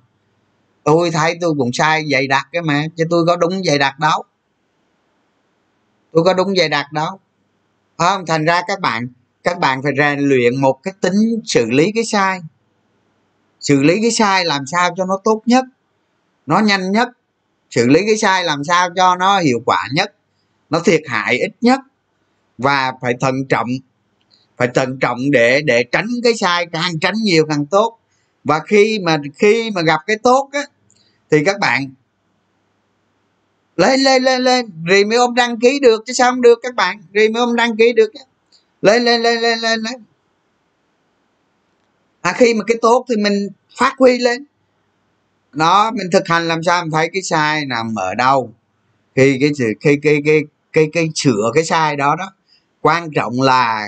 Tôi thấy tôi cũng sai dày đặc cái mà, chứ tôi có đúng dày đặc đâu. Tôi có đúng dày đặc đâu. Không? Thành ra các bạn các bạn phải rèn luyện một cái tính xử lý cái sai. Xử lý cái sai làm sao cho nó tốt nhất, nó nhanh nhất. Xử lý cái sai làm sao cho nó hiệu quả nhất, nó thiệt hại ít nhất. Và phải thận trọng, phải thận trọng để để tránh cái sai, càng tránh nhiều càng tốt. Và khi mà khi mà gặp cái tốt á thì các bạn lên lên lên lên. Rồi mới đăng ký được chứ sao không được các bạn? Rồi mới đăng ký được lên lên lên lên lên lên à, khi mà cái tốt thì mình phát huy lên. Đó mình thực hành làm sao mình thấy cái sai nằm ở đâu. Khi cái sự khi cái cái cái cái sửa cái sai đó đó quan trọng là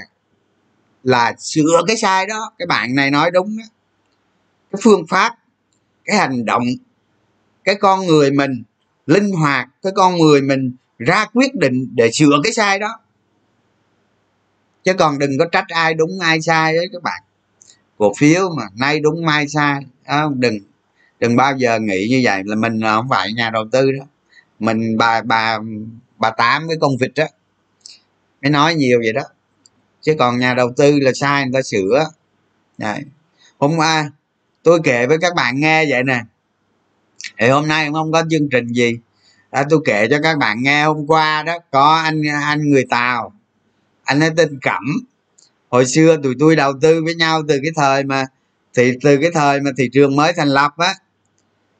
là sửa cái sai đó. Cái bạn này nói đúng đó cái phương pháp cái hành động cái con người mình, linh hoạt, cái con người mình ra quyết định để sửa cái sai đó. Chứ còn đừng có trách ai đúng, ai sai đấy các bạn. Cổ phiếu mà, nay đúng, mai sai không? Đừng đừng bao giờ nghĩ như vậy, là mình không phải nhà đầu tư đó. Mình bà bà bà tám với con vịt đó mới nói nhiều vậy đó. Chứ còn nhà đầu tư là sai, người ta sửa. Đấy. hôm qua tôi kể với các bạn nghe vậy nè thì hôm nay không có chương trình gì. À, tôi kể cho các bạn nghe hôm qua đó có anh anh người tàu. Anh ấy tên cẩm. Hồi xưa tụi tôi đầu tư với nhau từ cái thời mà thì từ cái thời mà thị trường mới thành lập á.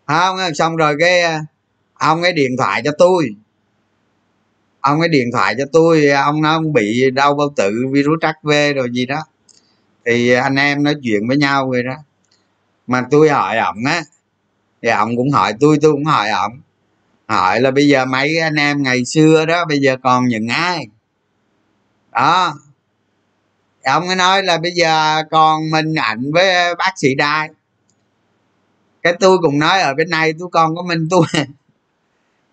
Không xong rồi cái à, ông ấy điện thoại cho tôi. Ông ấy điện thoại cho tôi ông nó ông bị đau bao tử virus hv rồi gì đó. Thì anh em nói chuyện với nhau rồi đó. Mà tôi hỏi ổng á thì ông cũng hỏi tôi tôi cũng hỏi ông, hỏi là bây giờ mấy anh em ngày xưa đó bây giờ còn những ai? Đó. Ông ấy nói là bây giờ còn mình ảnh với bác sĩ đai. Cái tôi cũng nói ở bên này tôi còn có mình tôi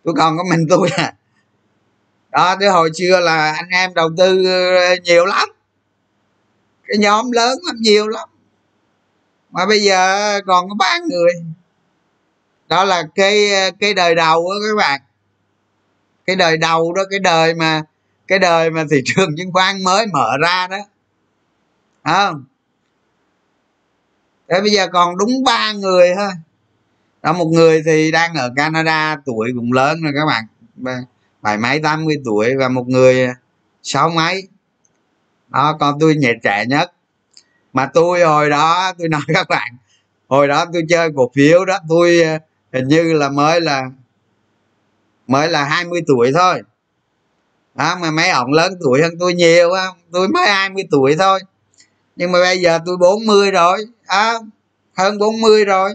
tôi còn có mình tôi. À đó cái hồi xưa là anh em đầu tư ờ, nhiều lắm. Cái nhóm lớn lắm nhiều lắm. Mà bây giờ còn có ba người đó là cái ờ, cái đời đầu đó các bạn. Cái đời đầu đó, cái đời mà, cái đời mà thị trường chứng khoán mới mở ra đó. Không? Thế bây giờ còn đúng ba người thôi. Đó, một người thì đang ở canada, tuổi cũng lớn rồi các bạn. Bảy mấy, tám mươi tuổi và một người ờ, sáu mấy. Đó, con tôi nhẹ trẻ nhất. Mà tôi hồi đó, tôi nói các bạn, hồi đó tôi chơi cổ phiếu đó, tôi ờ, hình như là mới là mới là 20 tuổi thôi. Đó mà mấy ông lớn tuổi hơn tôi nhiều á tôi mới 20 tuổi thôi. Nhưng mà bây giờ tôi 40 rồi à, hơn 40 rồi.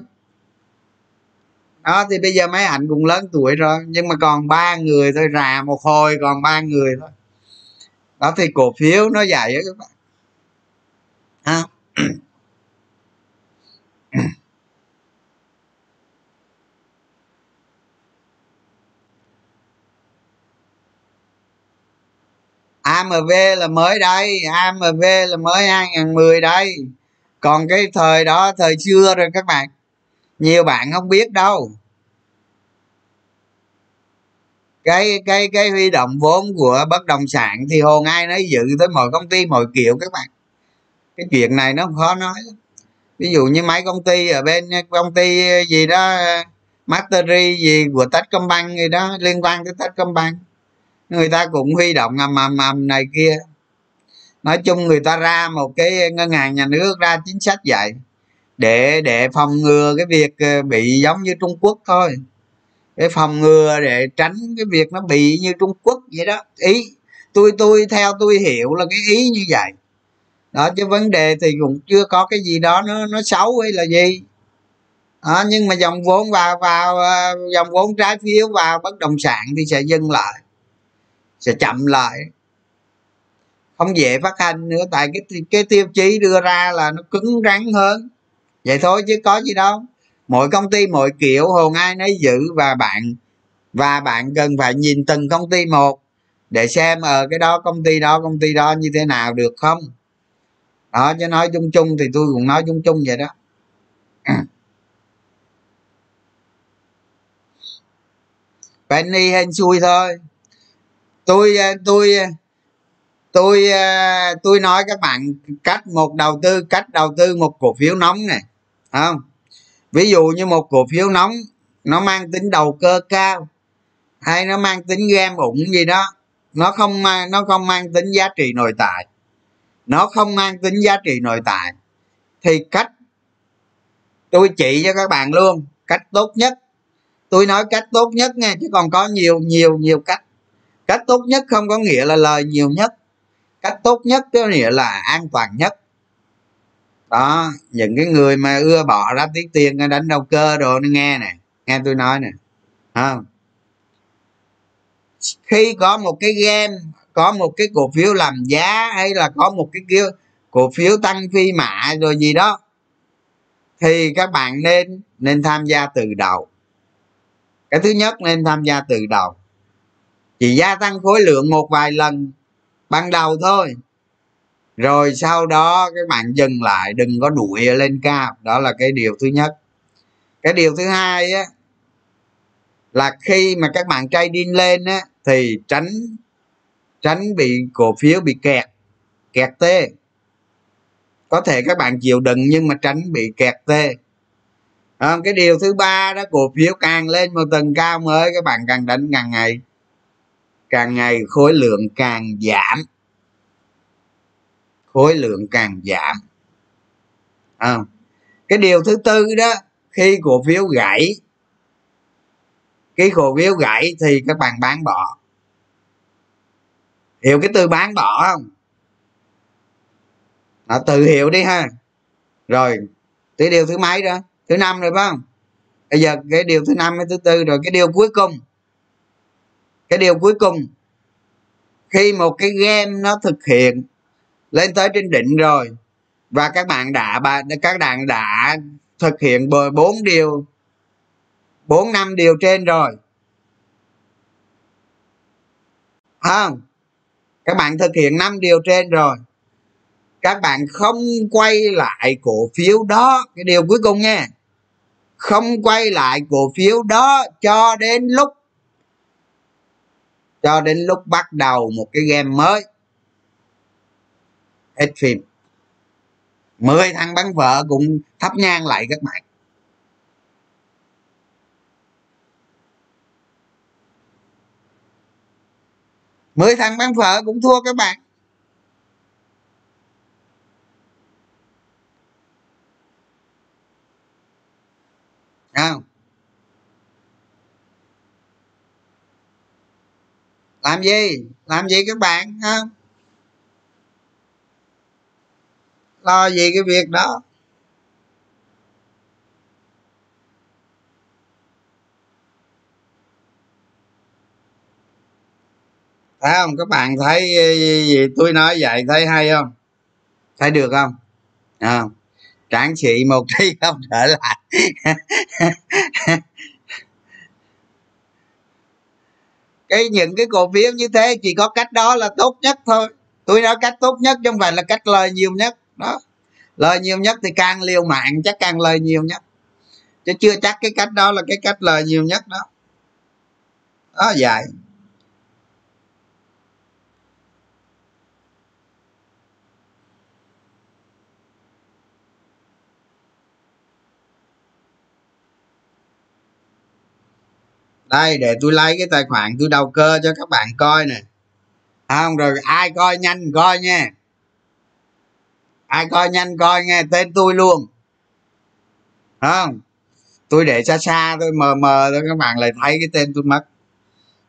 Đó thì bây giờ mấy ảnh cũng lớn tuổi rồi nhưng mà còn ba người thôi rà một hồi còn ba người thôi. Đó thì cổ phiếu nó vậy á các bạn. À. AMV là mới đây AMV là mới 2010 đây. Còn cái thời đó, thời xưa rồi các bạn. Nhiều bạn không biết đâu. Cái cái cái huy động vốn của bất động sản thì hồn ai nói dự tới mọi công ty, mọi kiểu các bạn. Cái chuyện này nó khó nói ví dụ như mấy công ty ở bên, công ty gì đó, mastery gì của techcombank gì đó, liên quan tới techcombank người ta cũng huy động à, ầm ầm ầm này kia. Nói chung người ta ra một cái ngân hàng nhà nước ra chính sách vậy để để phòng ngừa cái việc ờ, bị giống như trung quốc thôi. Để phòng ngừa để tránh cái việc nó bị như trung quốc vậy đó. Ý tôi tôi theo tôi hiểu là cái ý như vậy. Đó chứ vấn đề thì cũng chưa có cái gì đó nó nó xấu hay là gì. Đó, nhưng mà dòng vốn vào vào à, dòng vốn trái phiếu vào bất động sản thì sẽ dừng lại sẽ chậm lại. Không dễ phát hành nữa, tại cái cái tiêu chí đưa ra là nó cứng rắn hơn. Vậy thôi chứ có gì đâu. Mỗi công ty mỗi kiểu hồn ai nấy giữ và bạn và bạn cần phải nhìn từng công ty một để xem ở cái đó công ty đó, công ty đó như thế nào được không? Đó, chứ nói chung chung thì tôi cũng nói chung chung vậy đó. Penny hên xui thôi tôi ờ, tôi ờ, tôi ờ, tôi nói các bạn cách một đầu tư, cách đầu tư một cổ phiếu nóng này không? Ví dụ như một cổ phiếu nóng, nó mang tính đầu cơ cao hay nó mang tính gam ủng gì đó, nó không mang nó không mang tính giá trị nội tại, nó không mang tính giá trị nội tại, thì cách tôi chỉ cho các bạn luôn, cách tốt nhất. Tôi nói cách tốt nhất nghe chứ còn có nhiều nhiều nhiều cách cách tốt nhất không có nghĩa là lời nhiều nhất. Cách tốt nhất có nghĩa là an toàn nhất. Đó, những cái người mà ưa bỏ ra tiết tiền đánh đầu cơ đồ, nó nghe nè, nghe tôi nói nè không khi có một cái game, có một cái cổ phiếu làm giá, hay là có một cái kia cổ phiếu tăng phi mã rồi gì đó, thì các bạn nên nên tham gia từ đầu. Cái thứ nhất, nên tham gia từ đầu chỉ gia tăng khối lượng một vài lần ban đầu thôi. Rồi sau đó các bạn dừng lại đừng có đuổi lên cao. Đó là cái điều thứ nhất. Cái điều thứ hai á là khi mà các bạn trading lên á thì tránh tránh bị cổ phiếu bị kẹt kẹt tê. Có thể các bạn chịu đựng nhưng mà tránh bị kẹt tê. À, cái điều thứ ba đó cổ phiếu càng lên một tầng cao mới các bạn càng đánh càng ngày càng ngày khối lượng càng giảm. Khối lượng càng giảm. À, cái điều thứ tư đó khi cổ phiếu gãy cái cổ phiếu gãy thì các bạn bán bỏ. Hiểu cái từ bán bỏ không? À, tự hiểu đi ha. Rồi cái điều thứ mấy đó? Thứ năm rồi phải không? Bây giờ cái điều thứ năm với thứ tư rồi cái điều cuối cùng cái điều cuối cùng, khi một cái game nó thực hiện lên tới trên đỉnh rồi, và các bạn đã các bạn đã thực hiện bốn điều, bốn năm điều trên rồi. Không? Các bạn thực hiện năm điều trên rồi. Các bạn không quay lại cổ phiếu đó. Cái điều cuối cùng nha. Không quay lại cổ phiếu đó cho đến lúc cho đến lúc bắt đầu một cái game mới. Hết phim. Mười thằng bắn vợ cũng thắp nhang lại các bạn. Mười thằng bán phở cũng thua các bạn. Không? Làm gì? Làm gì các bạn không lo gì cái việc đó? Thấy không? Các bạn thấy gì tôi nói vậy thấy hay không? Thấy được không? À, tráng sĩ một tí không trở lại. cái những cái cổ phiếu như thế chỉ có cách đó là tốt nhất thôi. Tôi nói cách tốt nhất chứ không phải là cách lời nhiều nhất. Đó. Lời nhiều nhất thì càng liều mạng chắc càng lời nhiều nhất. Chứ chưa chắc cái cách đó là cái cách lời nhiều nhất đó. Đó, vậy. Đây, để tôi lấy cái tài khoản tôi đầu cơ cho các bạn coi nè. À, không, rồi ai coi nhanh coi nha. Ai coi nhanh coi nghe, tên tôi luôn. Không, tôi để xa xa, tôi mờ mờ thôi, các bạn lại thấy cái tên tôi mất.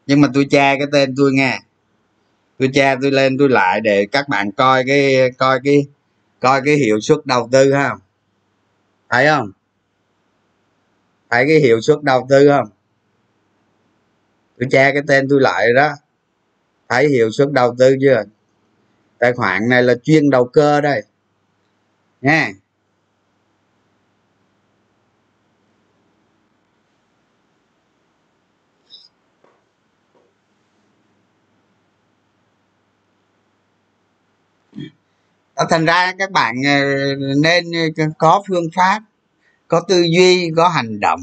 Nhưng mà tôi che cái tên tôi nghe. Tôi che tôi lên, tôi lại để các bạn coi cái coi cái coi cái hiệu suất đầu tư ha thấy không? Thấy cái hiệu suất đầu tư không? Tôi che cái tên tôi lại đó. Thấy hiệu suất đầu tư chưa? Tài khoản này là chuyên đầu cơ đây. Nha. À, thành ra các bạn ờ, nên ờ, có phương pháp, có tư duy, có hành động.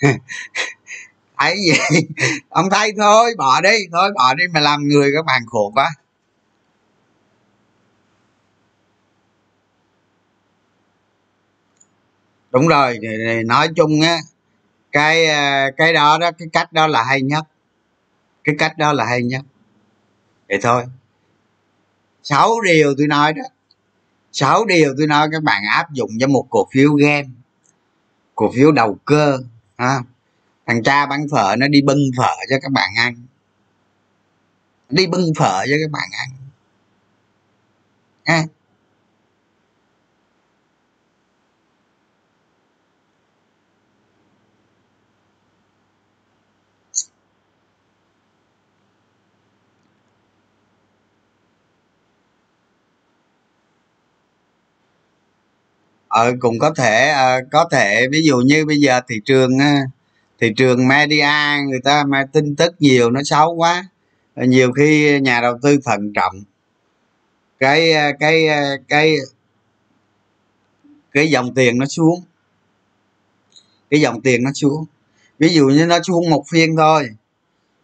thấy gì? Ông thấy thôi, bỏ đi, thôi, bỏ đi mà làm người các bạn khổ quá. Đúng rồi nói chung á, cái ờ, cái đó đó, cái cách đó là hay nhất. Cái cách đó là hay nhất. Vậy thôi. Sáu điều tôi nói đó. Sáu điều tôi nói các bạn áp dụng cho một cổ phiếu game, cổ phiếu đầu cơ à, thằng cha bán phở nó đi bưng phở cho các bạn ăn. Đi bưng phở cho các bạn ăn. Ha ờ cũng có thể ờ, có thể. Ví dụ như bây giờ thị trường ờ, thị trường media người ta mà tin tức nhiều nó xấu quá ờ, nhiều khi nhà đầu tư thận trọng. Cái cái cái cái dòng tiền nó xuống. Cái dòng tiền nó xuống. Ví dụ như nó xuống một phiên thôi.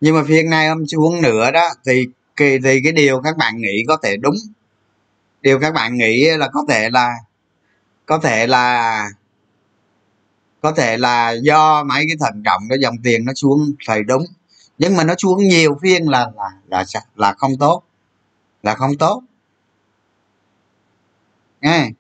Nhưng mà phiên nay hôm xuống nữa đó, thì kỳ thì cái điều các bạn nghĩ có thể đúng. Điều các bạn nghĩ là có thể là có thể là, có thể là do mấy cái thận trọng cái dòng tiền nó xuống phải đúng. Nhưng mà nó xuống nhiều phiên là là là là không tốt. Là không tốt. Nghe.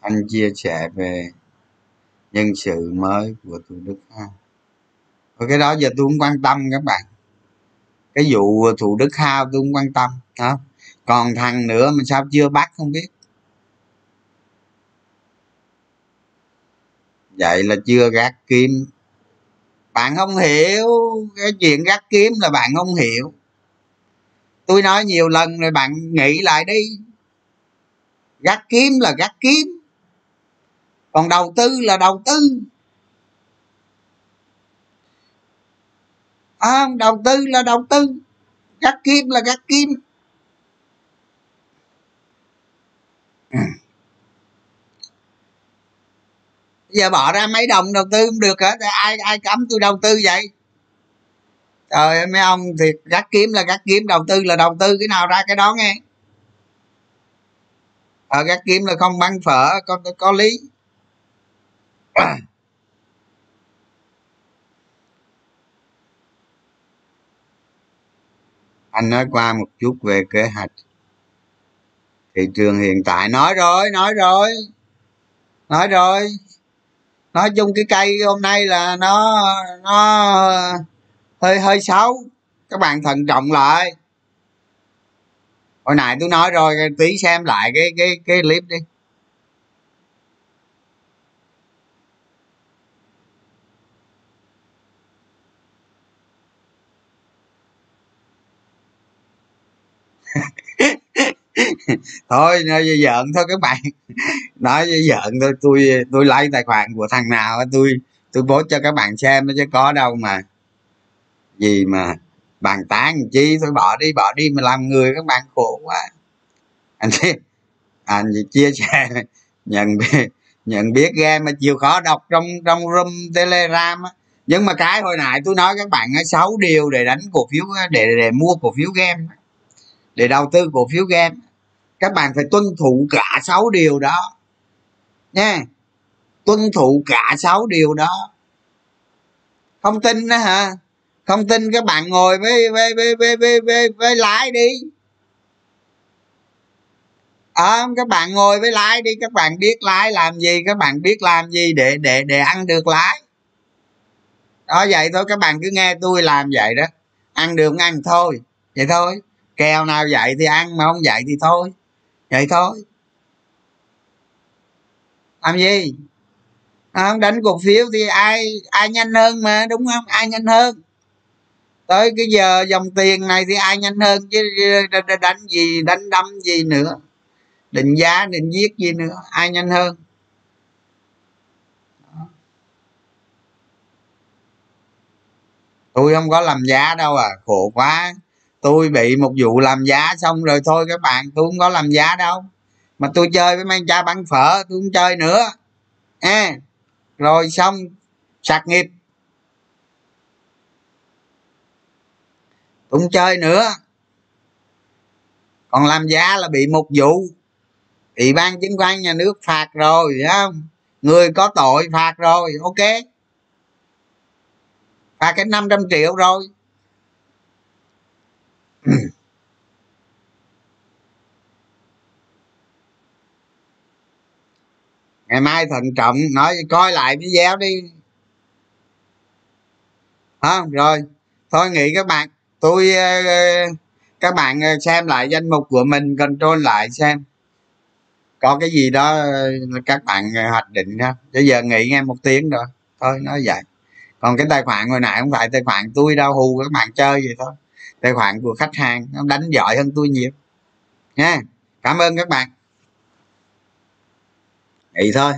Anh chia sẻ về nhân sự mới của thủ đức ha cái đó giờ tôi không quan tâm các bạn. Cái vụ thủ đức hao tôi không quan tâm, đó. Còn thằng nữa mà sao chưa bắt không biết. Vậy là chưa gác kiếm. Bạn không hiểu, cái chuyện gác kiếm là bạn không hiểu. Tôi nói nhiều lần rồi bạn nghĩ lại đi. Gác kiếm là gác kiếm. Còn đầu tư là đầu tư. À, đầu tư là đầu tư gắt kim là gắt kim. Giờ bỏ ra mấy đồng đầu tư không được hả? Ai ai cấm tôi đầu tư vậy? Trời ơi mấy ông thì gắt kiếm là gắt kiếm đầu tư là đầu tư cái nào ra cái đó nghe. Ở ờ, gắt kiếm là không băng phở có có lý. Anh nói qua một chút về kế hoạch. Thị trường hiện tại, nói rồi nói rồi nói rồi. Nói chung cái cây hôm nay là nó nó hơi hơi xấu. Các bạn thận trọng lại. Hồi nãy tôi nói rồi, tí xem lại cái cái cái clip đi. thôi, nói giỡn thôi, các bạn. Nói giỡn thôi, tôi tôi lấy tài khoản của thằng nào tôi tôi post cho các bạn xem nó chứ có đâu mà. Gì mà, bàn tán chi? Thôi bỏ đi bỏ đi mà làm người, các bạn khổ quá. Anh chị anh gì chia sẻ, nhận nhận biết game mà chịu khó đọc trong trong room telegram á. Nhưng mà cái hồi nãy tôi nói các bạn sáu điều để đánh cổ phiếu để để mua cổ phiếu game để đầu tư cổ phiếu game. Các bạn phải tuân thủ cả sáu điều đó. Nha. Tuân thủ cả sáu điều đó. Không tin đó hả? Không tin các bạn ngồi với với với với với, với, với lái đi. À, các bạn ngồi với lái đi. Các bạn biết lái làm gì các bạn biết làm gì để để để ăn được lái. Đó vậy thôi. Các bạn cứ nghe tôi làm vậy đó. Ăn được ăn thôi. Vậy thôi kèo nào vậy thì ăn mà không vậy thì thôi. Vậy thôi. Làm gì? À, đánh cổ phiếu thì ai ai nhanh hơn mà đúng không? Ai nhanh hơn? Tới cái giờ dòng tiền này thì ai nhanh hơn chứ đánh gì đánh đâm gì nữa? Định giá định giết gì nữa? Ai nhanh hơn? Tôi không có làm giá đâu à khổ quá tôi bị một vụ làm giá xong rồi thôi các bạn tôi không có làm giá đâu. Mà tôi chơi với mấy cha bán phở tôi không chơi nữa. À, rồi xong sạc nghiệp. Tôi không chơi nữa. Còn làm giá là bị một vụ. Ủy ban chứng khoán nhà nước phạt rồi phải không? Người có tội phạt rồi ok. Phạt cái 500 triệu rồi. Ngày mai thận trọng nói coi lại video đi. À, rồi thôi nghĩ các bạn. Tôi ờ, ờ, các bạn ờ, xem lại danh mục của mình control lại xem. Có cái gì đó các bạn hoạch định ha bây giờ nghỉ nghe một tiếng rồi. Thôi nói vậy. Còn cái tài khoản hồi nãy không phải tài khoản tôi đâu hù các bạn chơi vậy thôi. Tài khoản của khách hàng nó đánh giỏi hơn tôi nhiều. Nha. Cảm ơn các bạn vậy thôi.